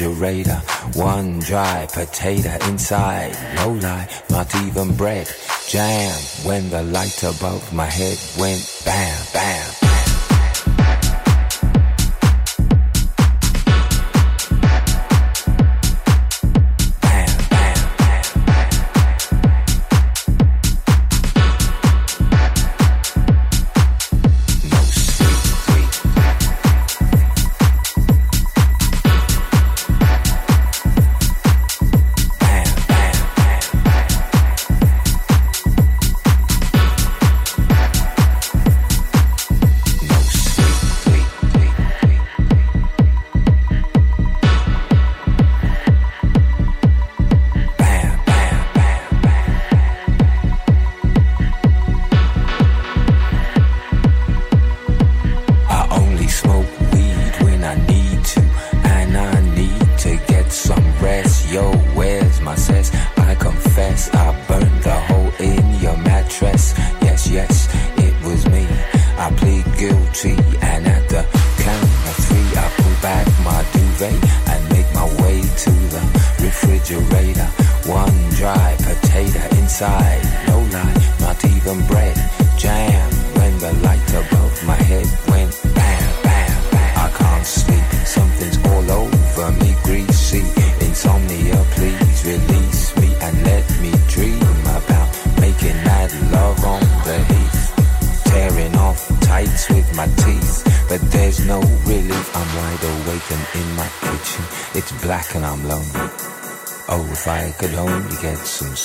refrigerator. One dry potato inside, no lie, not even bread. Jam when the light above my head went bam,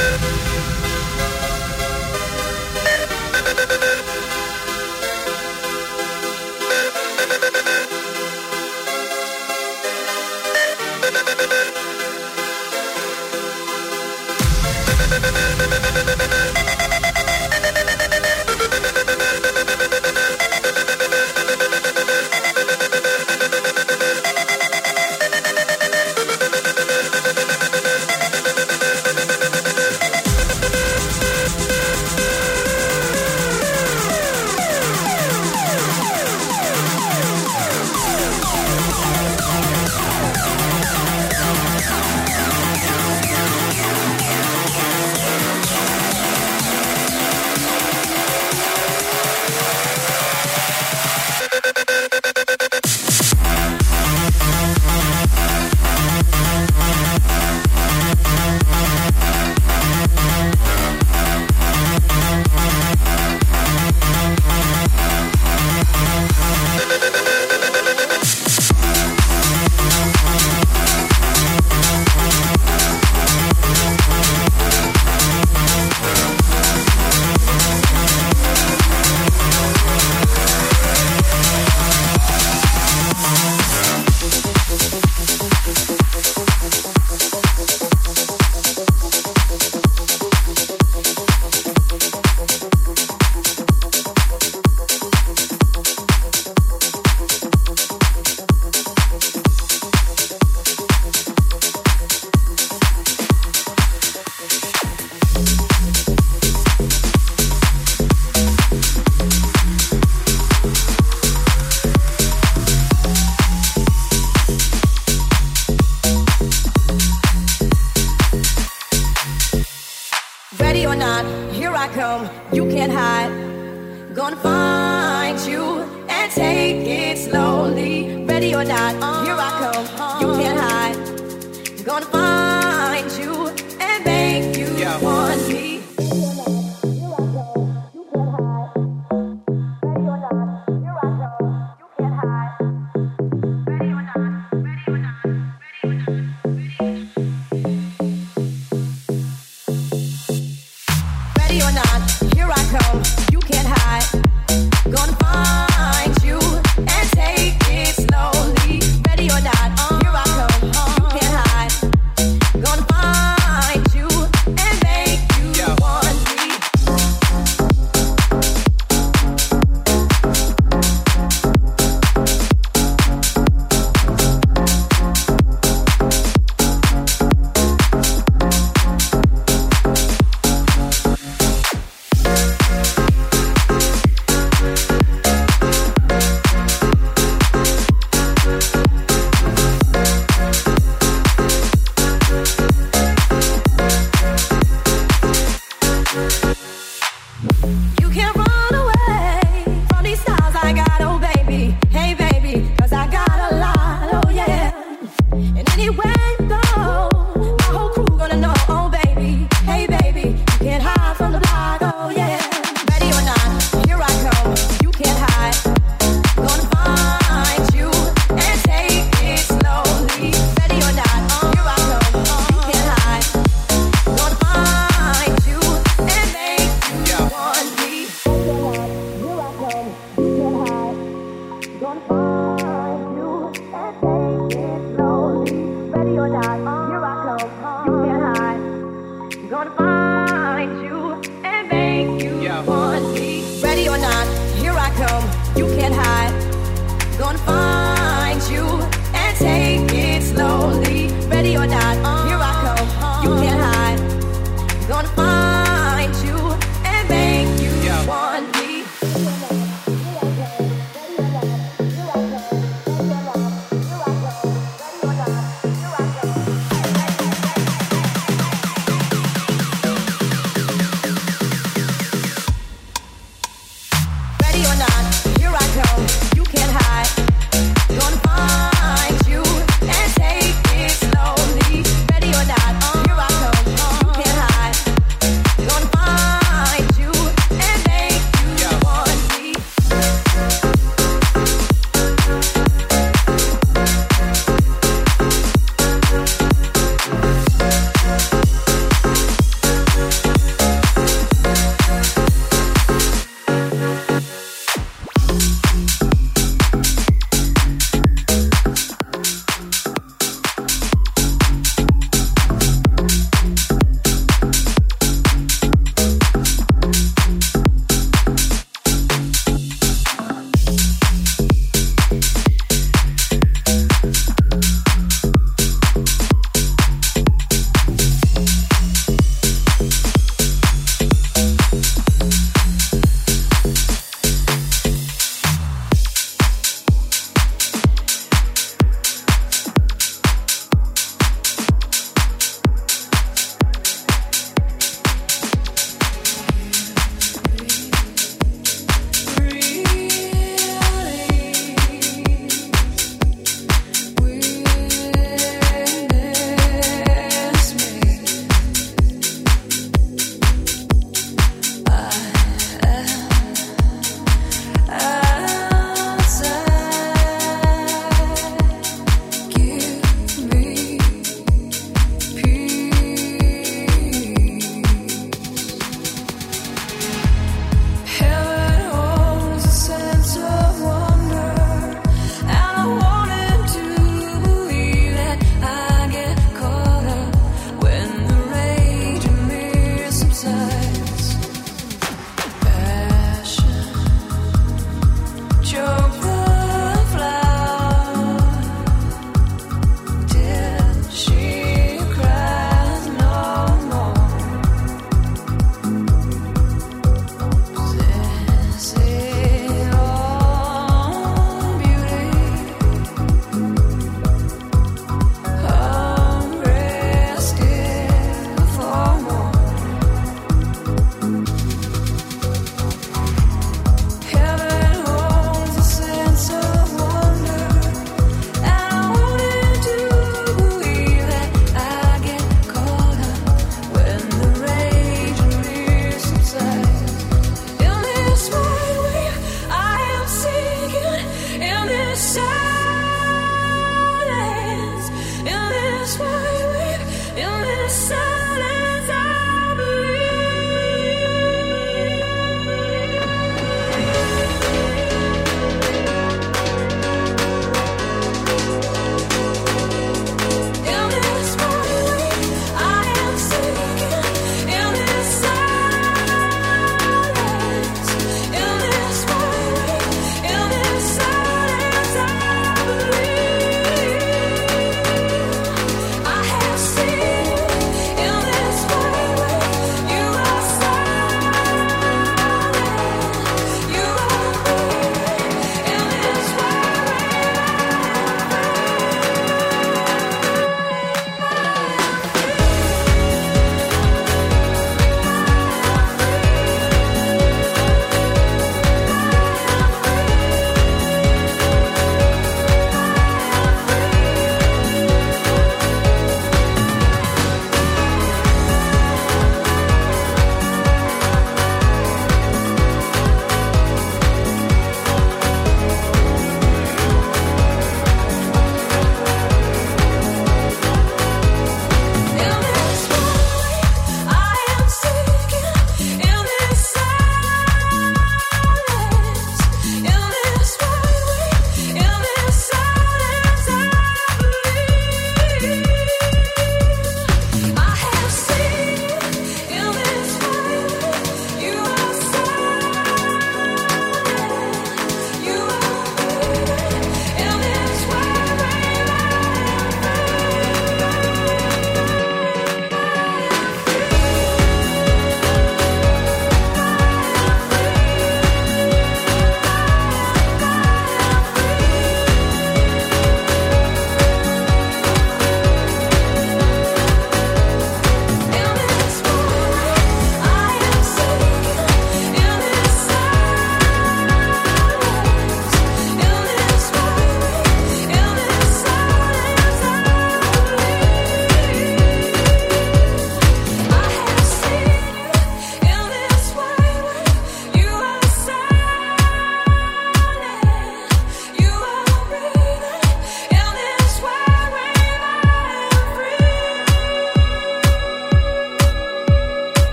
Thank you.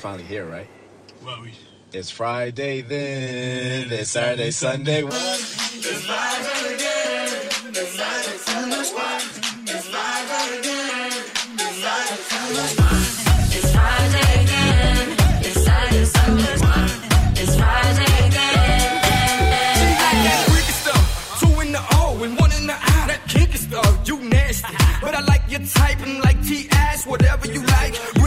Finally here, right? Well, we. It's Friday then, it's Saturday, Sunday. It's live again. It's live, so much fun. It's live again. It's live, so much fun. It's Friday again. It's Saturday, fun. It's Friday again. freaky stuff. Two in the O and one in the I. That kinky stuff, you nasty. But I like your type and like T-ass, whatever you like.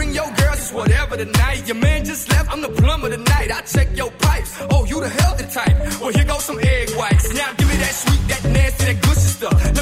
It's whatever tonight. Your man just left, I'm the plumber tonight. I check your pipes. Oh, you the healthy type. Well, here goes some egg whites. Now give me that sweet, that nasty, that gushy stuff.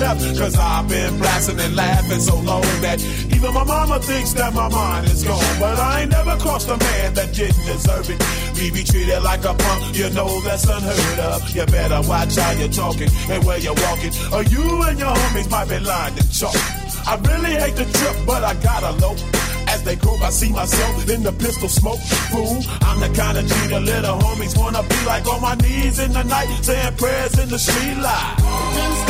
Cause I've been blasting and laughing so long that even my mama thinks that my mind is gone. But I ain't never crossed a man that didn't deserve it. Me be treated like a punk, you know that's unheard of. You better watch how you're talking and where you're walking, or you and your homies might be lying to chalk. I really hate the trip, but I gotta low. As they grope, I see myself in the pistol smoke. Fool, I'm the kind of G the little homies wanna be like on my knees in the night, saying prayers in the street light.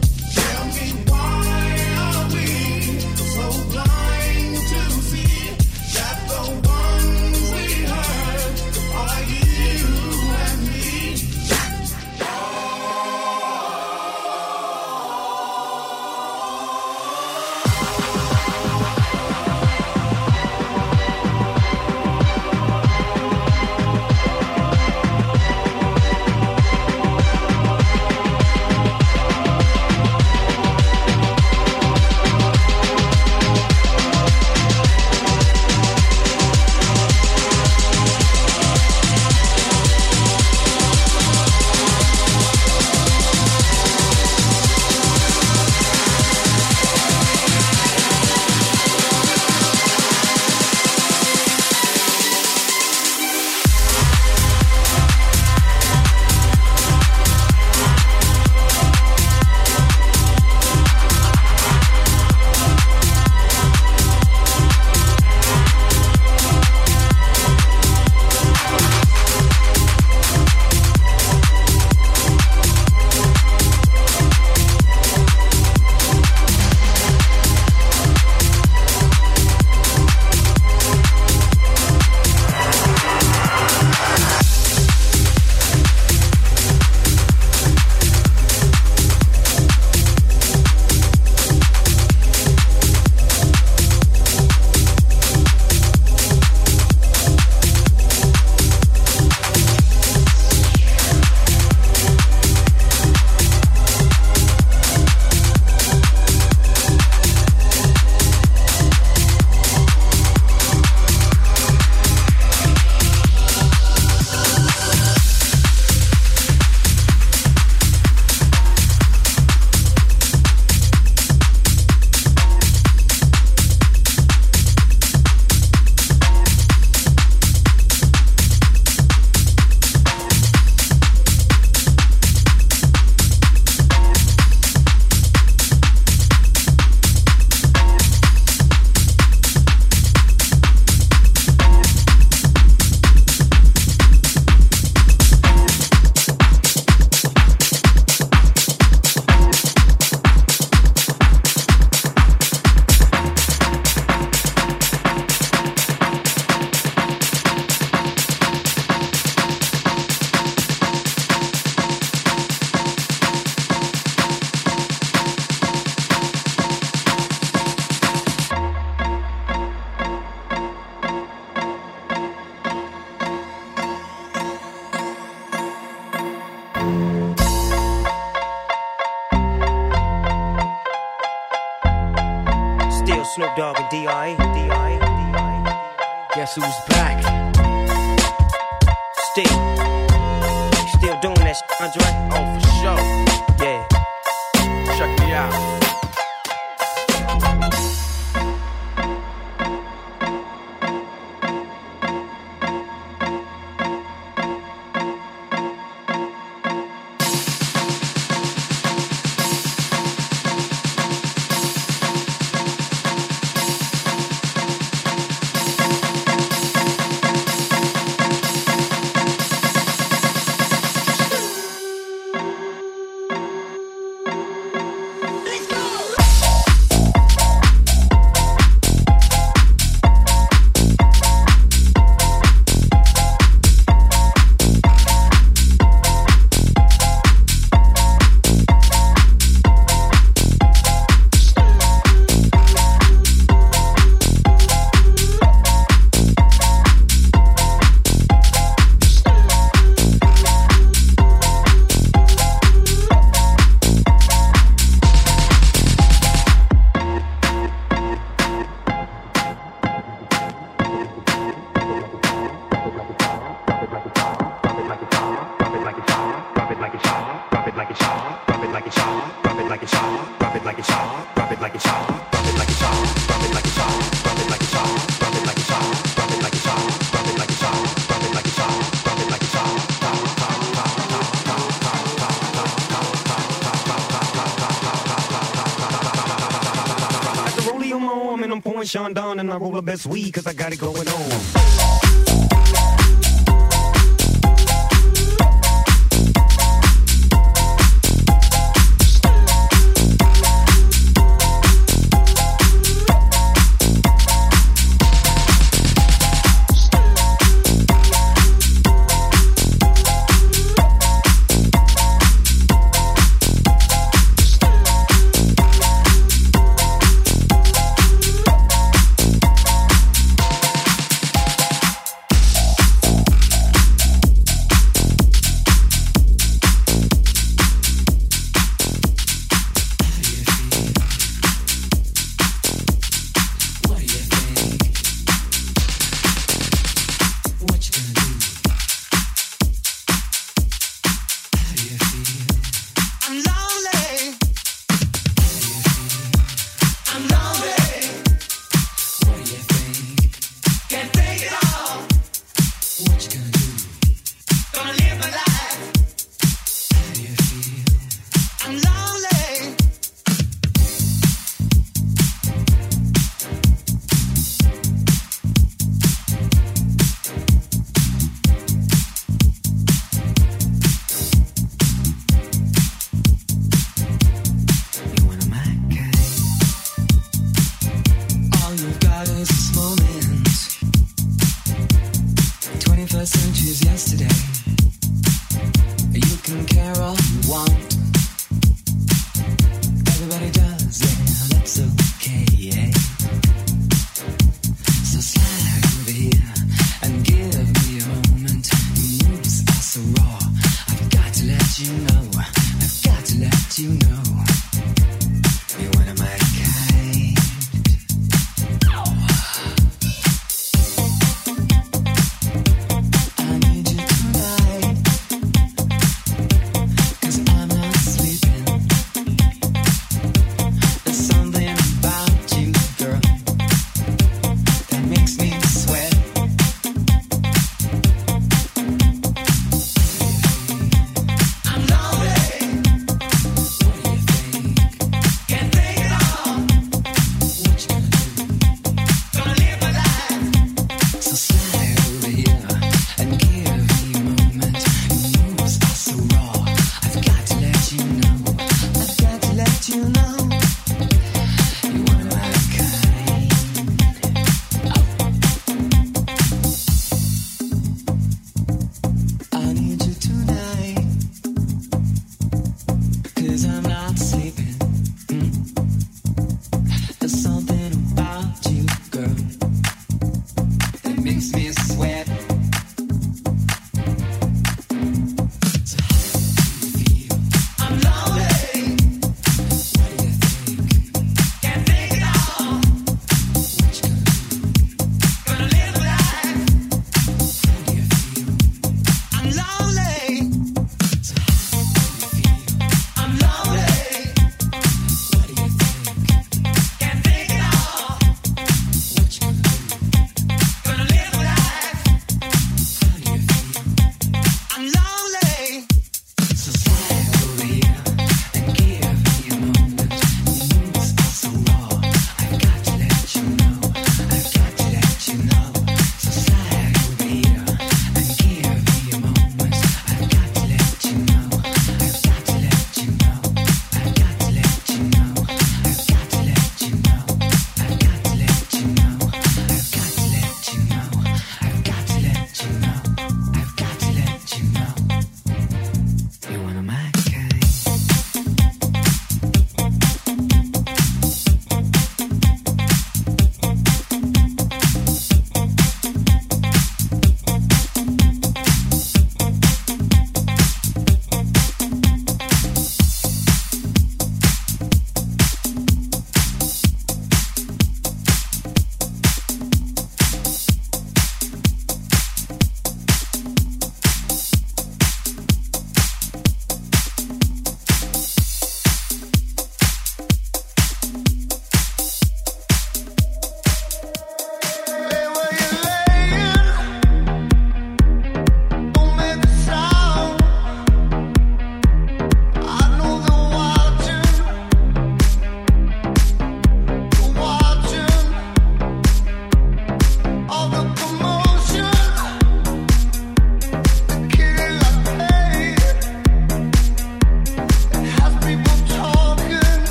I roll the best weed cause I got it going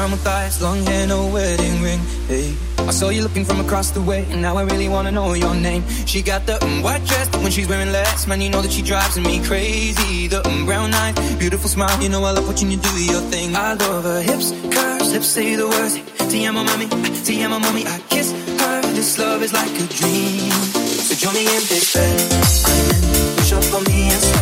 brown thighs, long hair, no wedding ring. Hey, I saw you looking from across the way, and now I really wanna know your name. She got the mm, white dress, but when she's wearing less, man, you know that she drives me crazy. The mm, brown eyes, beautiful smile, you know I love watching you do your thing. I love her hips, curves, lips say the words. Tiamo mommy, Tiamo mommy, I kiss her. This love is like a dream. So join me in this bed. Push up on me and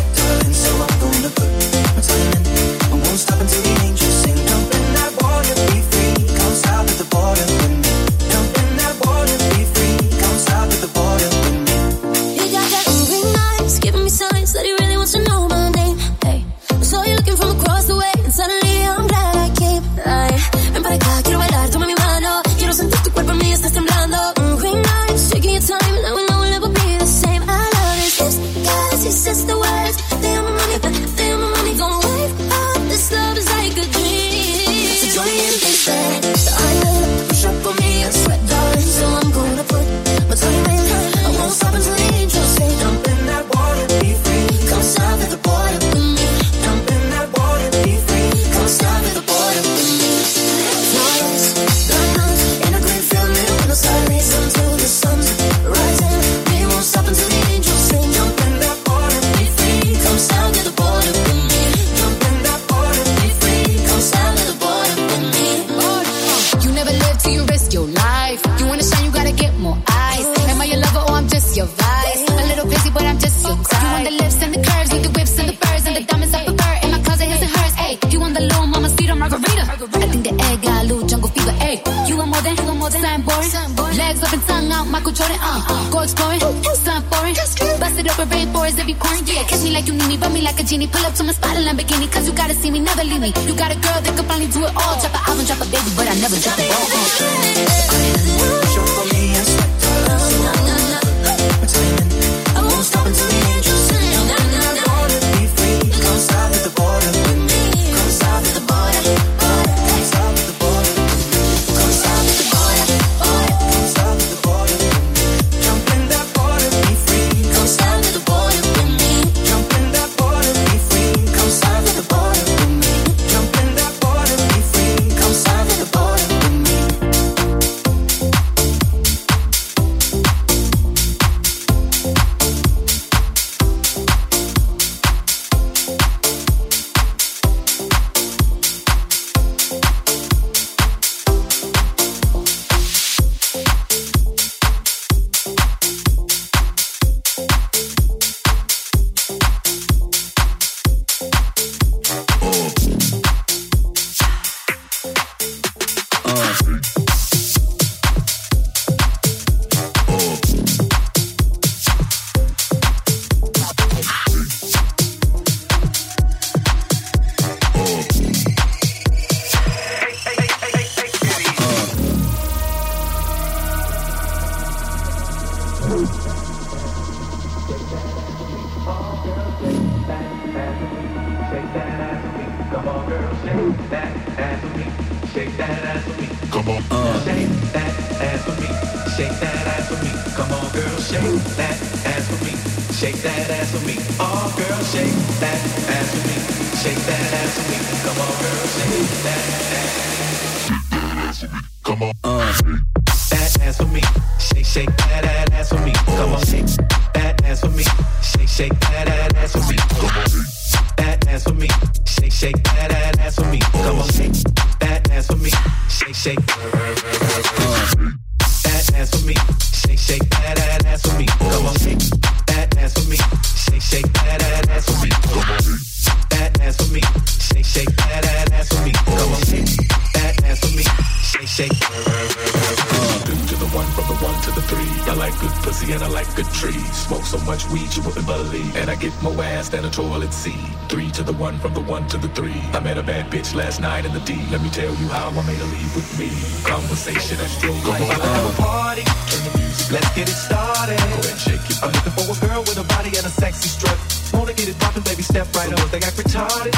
retarded.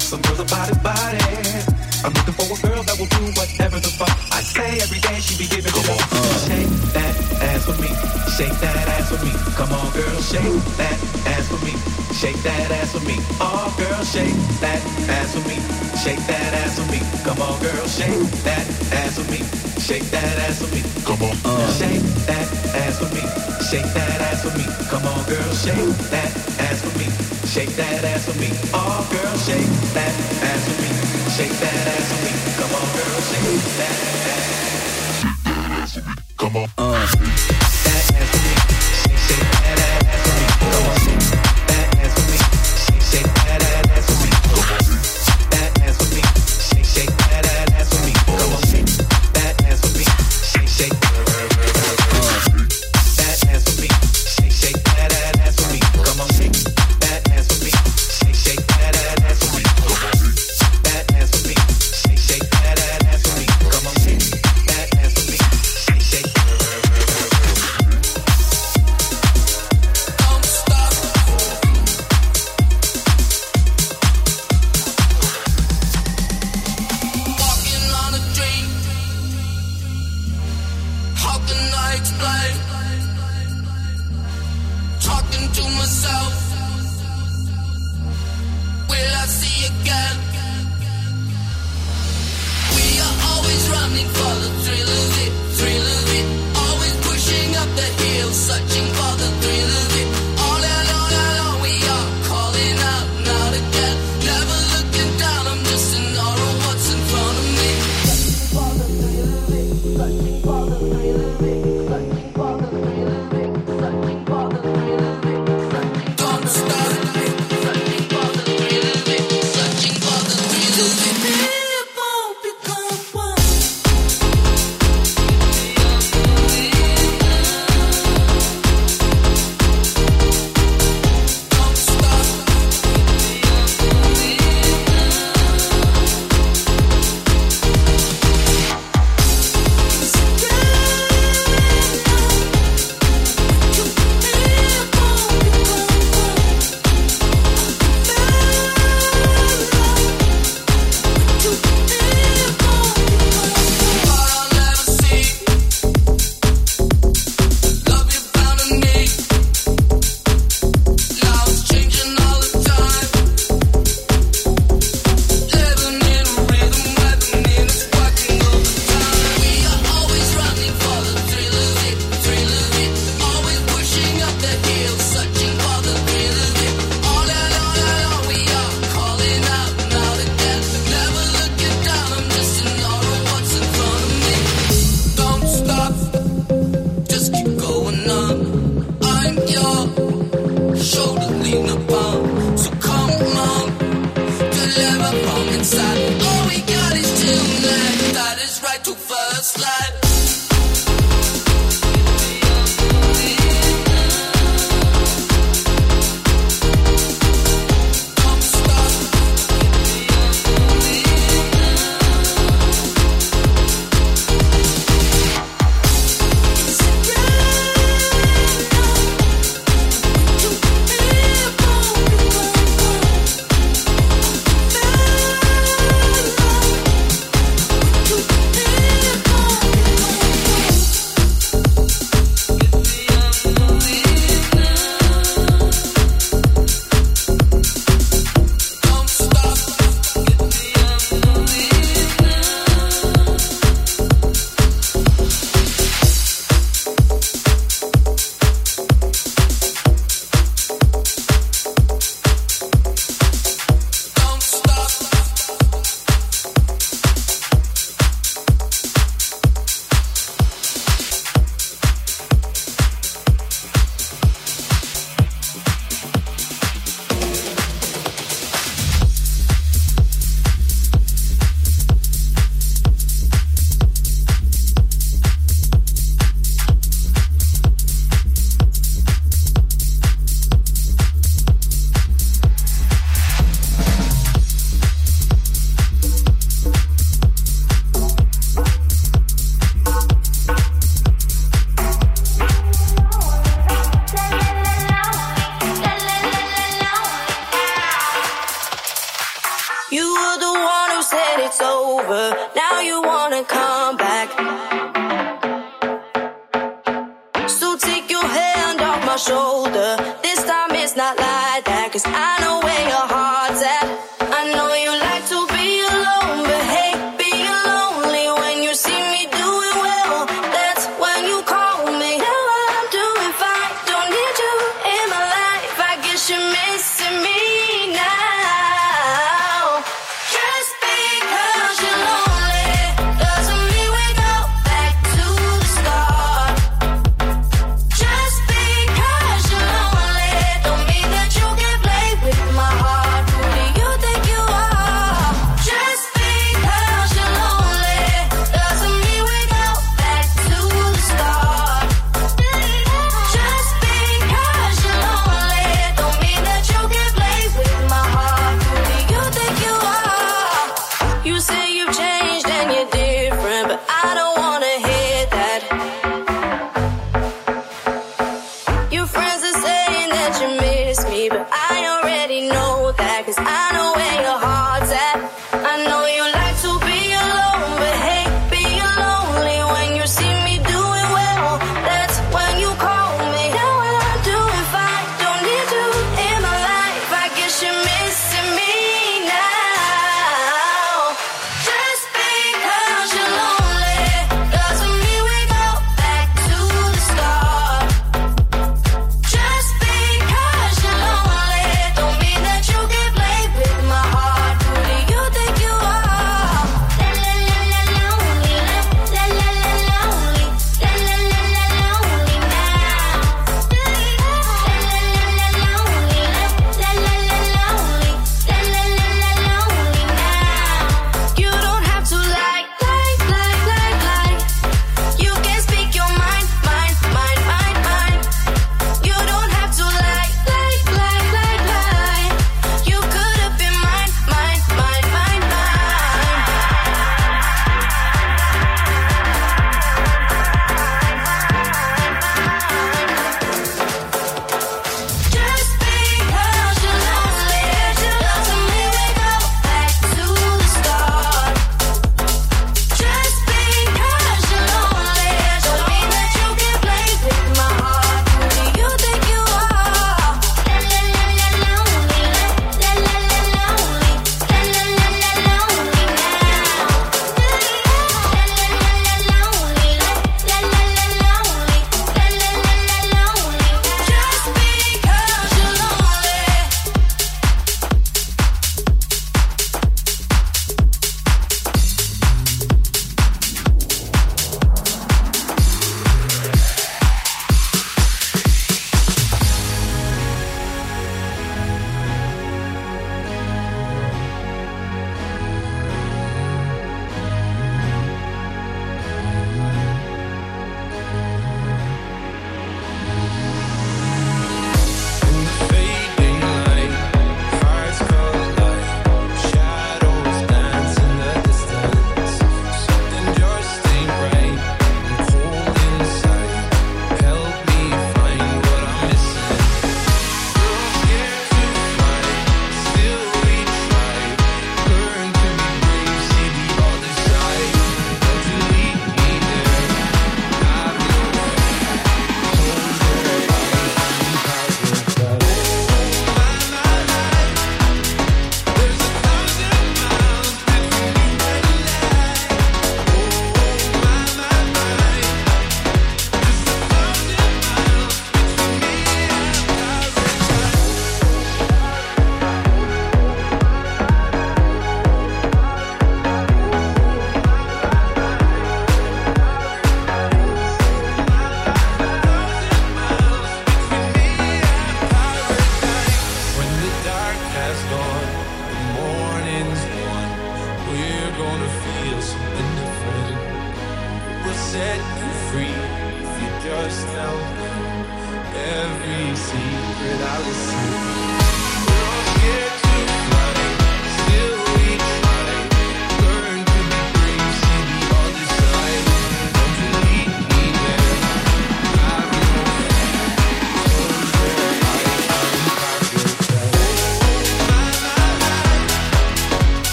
Some girls are body body. I'm looking for a girl that will do whatever the fuck I say every day. She be giving Come it up. On. Shake that ass for me. Shake that ass for me. Come on, girl, shake that ass for me. Shake that ass for me. Oh, girl, shake that ass for me. Shake that ass for me. Come on, girl, shake that ass for me. Shake that ass for me. Come on. Uh. Shake that ass for me. Shake that ass for me. Come on, girl, shake that ass for me. Shake that ass for me. Oh, girl, shake that ass for me. Shake that ass for me. Come on, girl, shake that ass. Shake that ass for me. Come on. Uh. Shake that ass for me.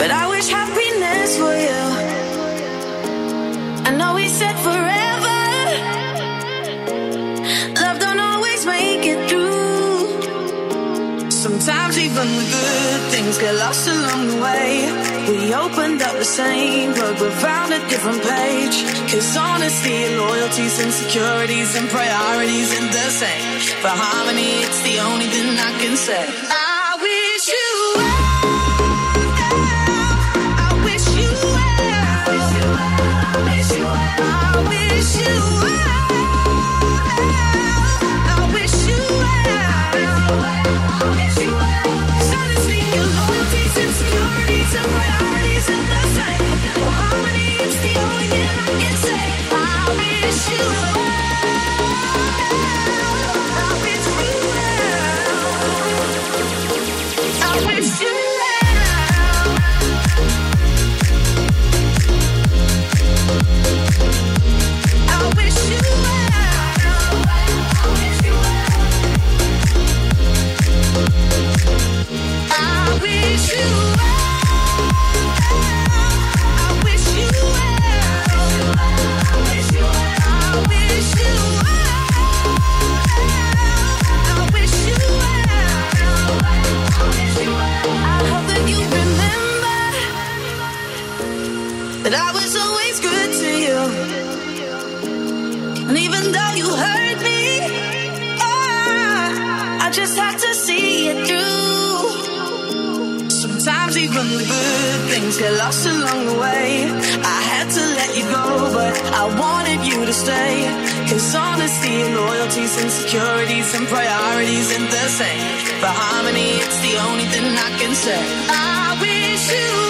But I wish happiness for you. I know we said forever. Love don't always make it through. Sometimes even the good things get lost along the way. We opened up the same book, but found a different page. Cause honesty, loyalties, insecurities, and priorities ain't the same. For harmony, it's the only thing I can say. Insecurities, and priorities are the same. Had to see it through. Sometimes even the good things get lost along the way. I had to let you go, but I wanted you to stay. Cause honesty, and loyalties, insecurities, and priorities ain't the same. For harmony, it's the only thing I can say. I wish you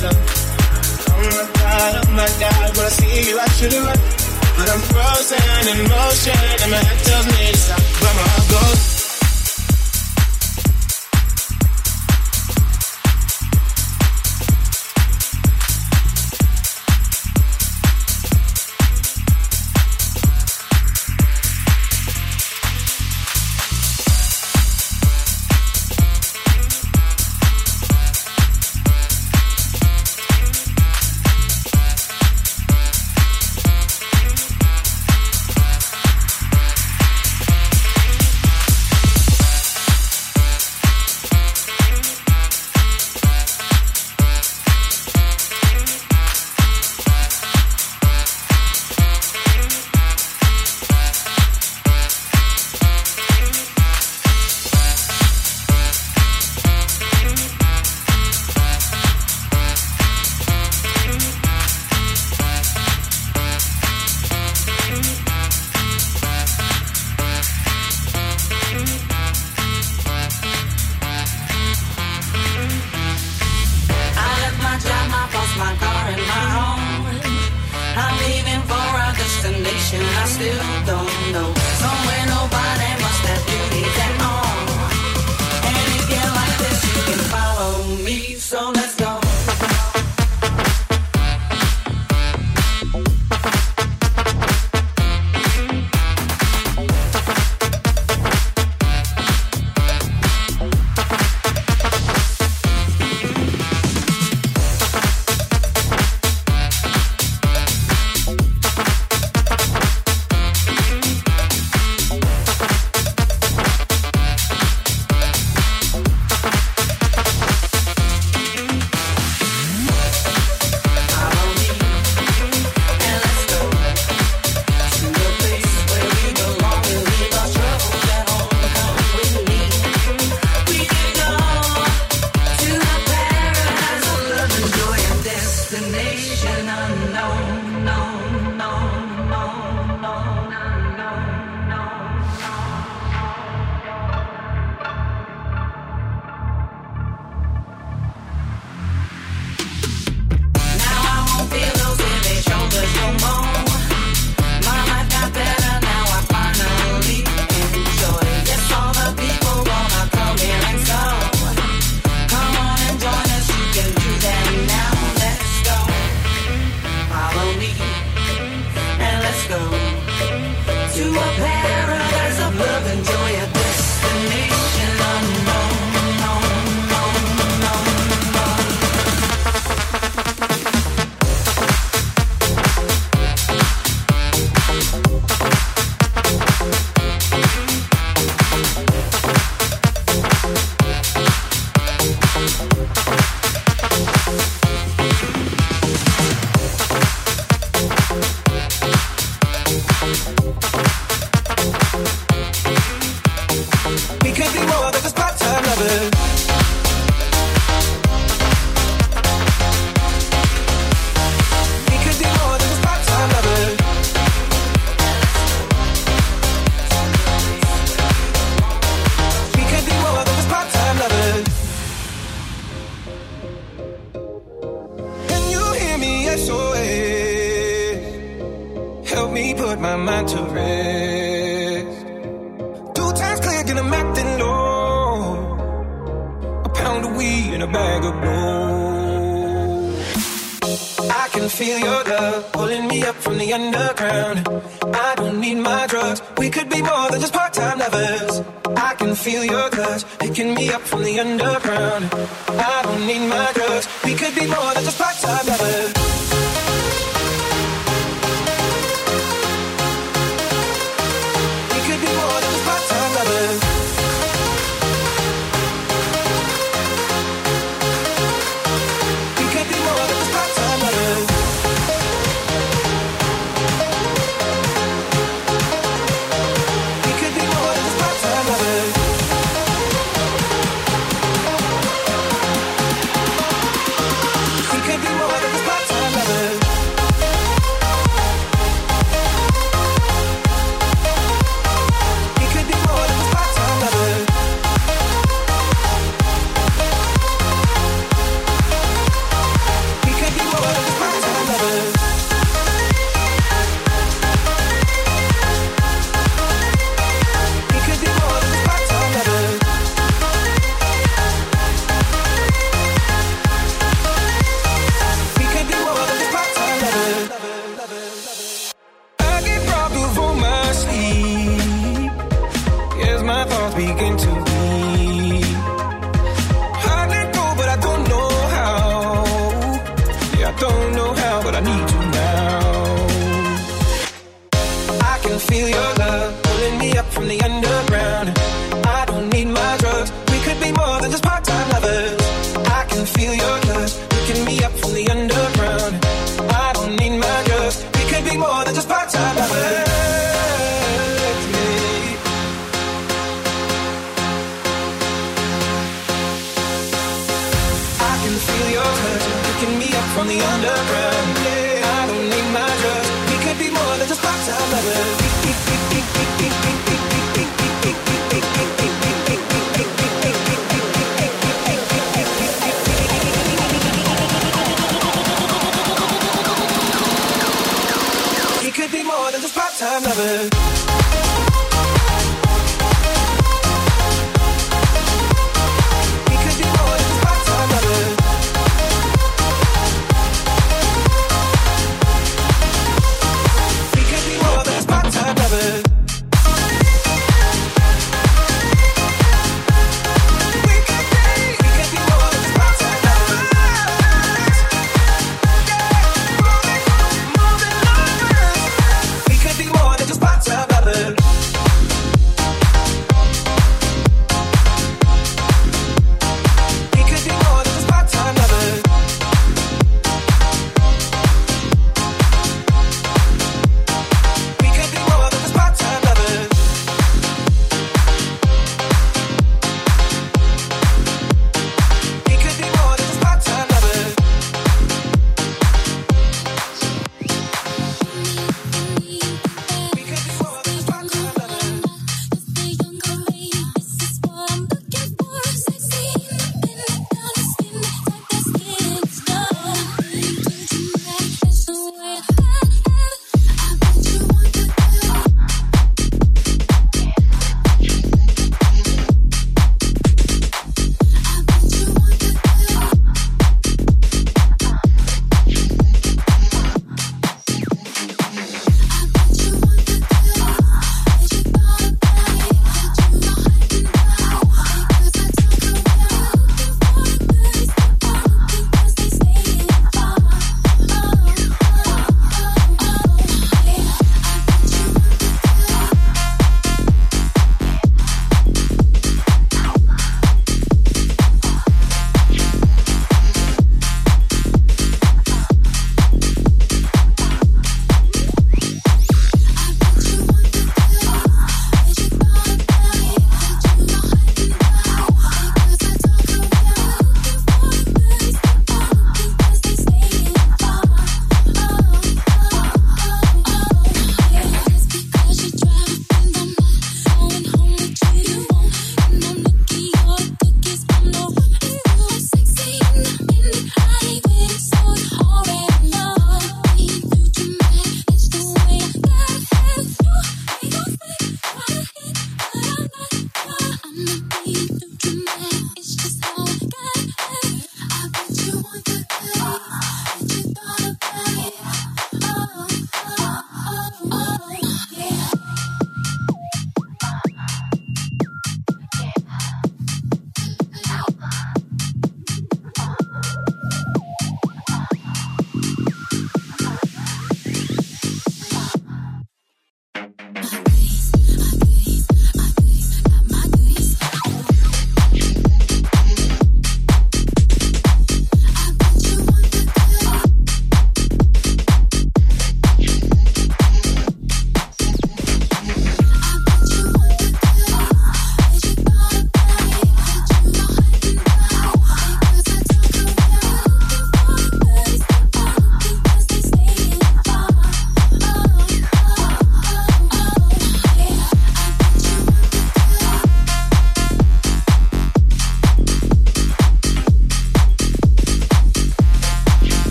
Oh my god, oh my god, when I see you, I should run. But I'm frozen in motion, and my head tells me to stop. But my heart goes.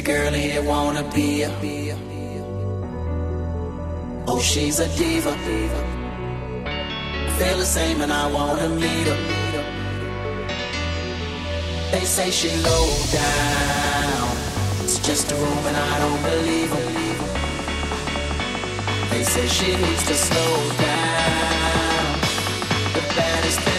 Every girl here wanna be a. Oh, she's a diva. I feel the same and I wanna meet her. They say she low down. It's just a room and I don't believe em. They say she needs to slow down. The baddest.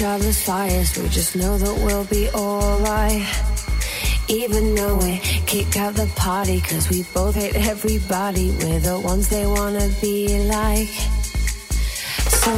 travelers fires. We just know that we'll be alright. Even though we kick out the party, cause we both hate everybody. We're the ones they wanna be like. So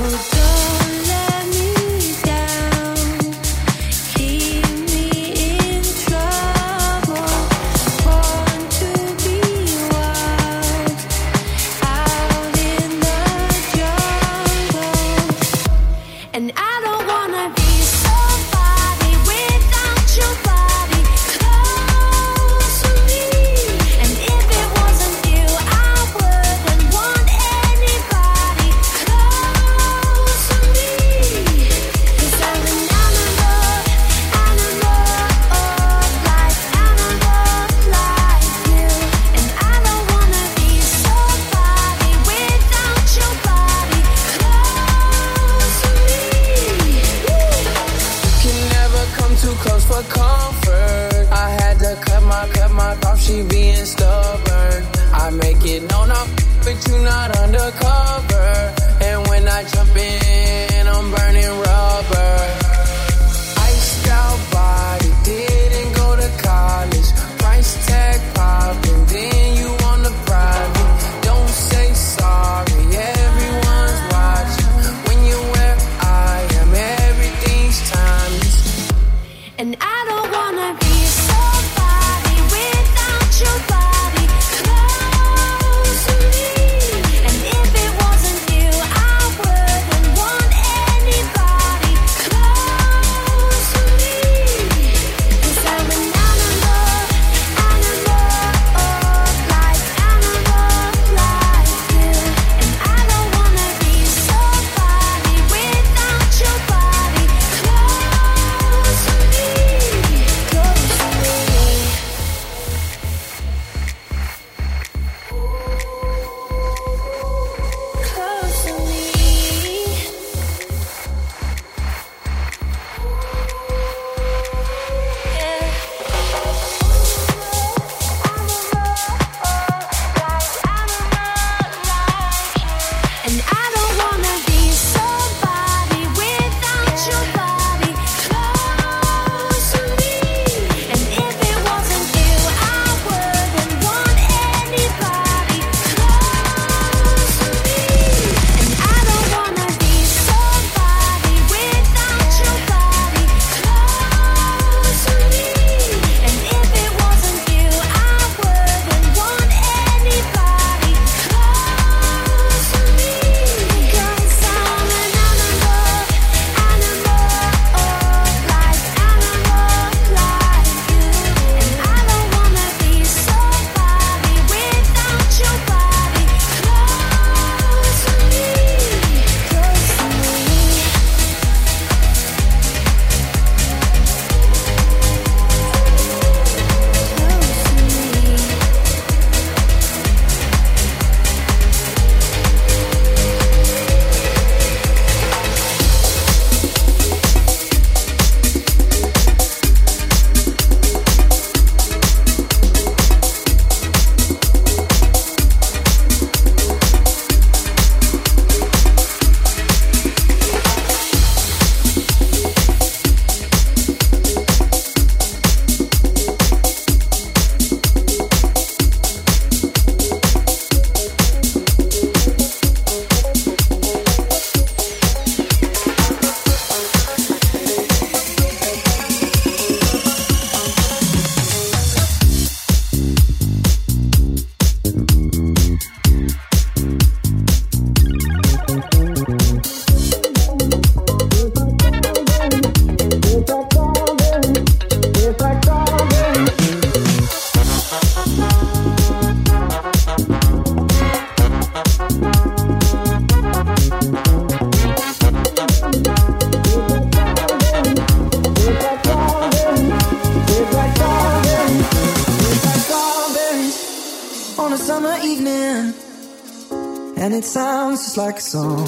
It's like a song.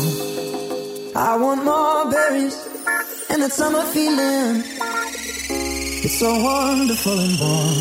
I want more berries and that summer feeling. It's so wonderful and warm.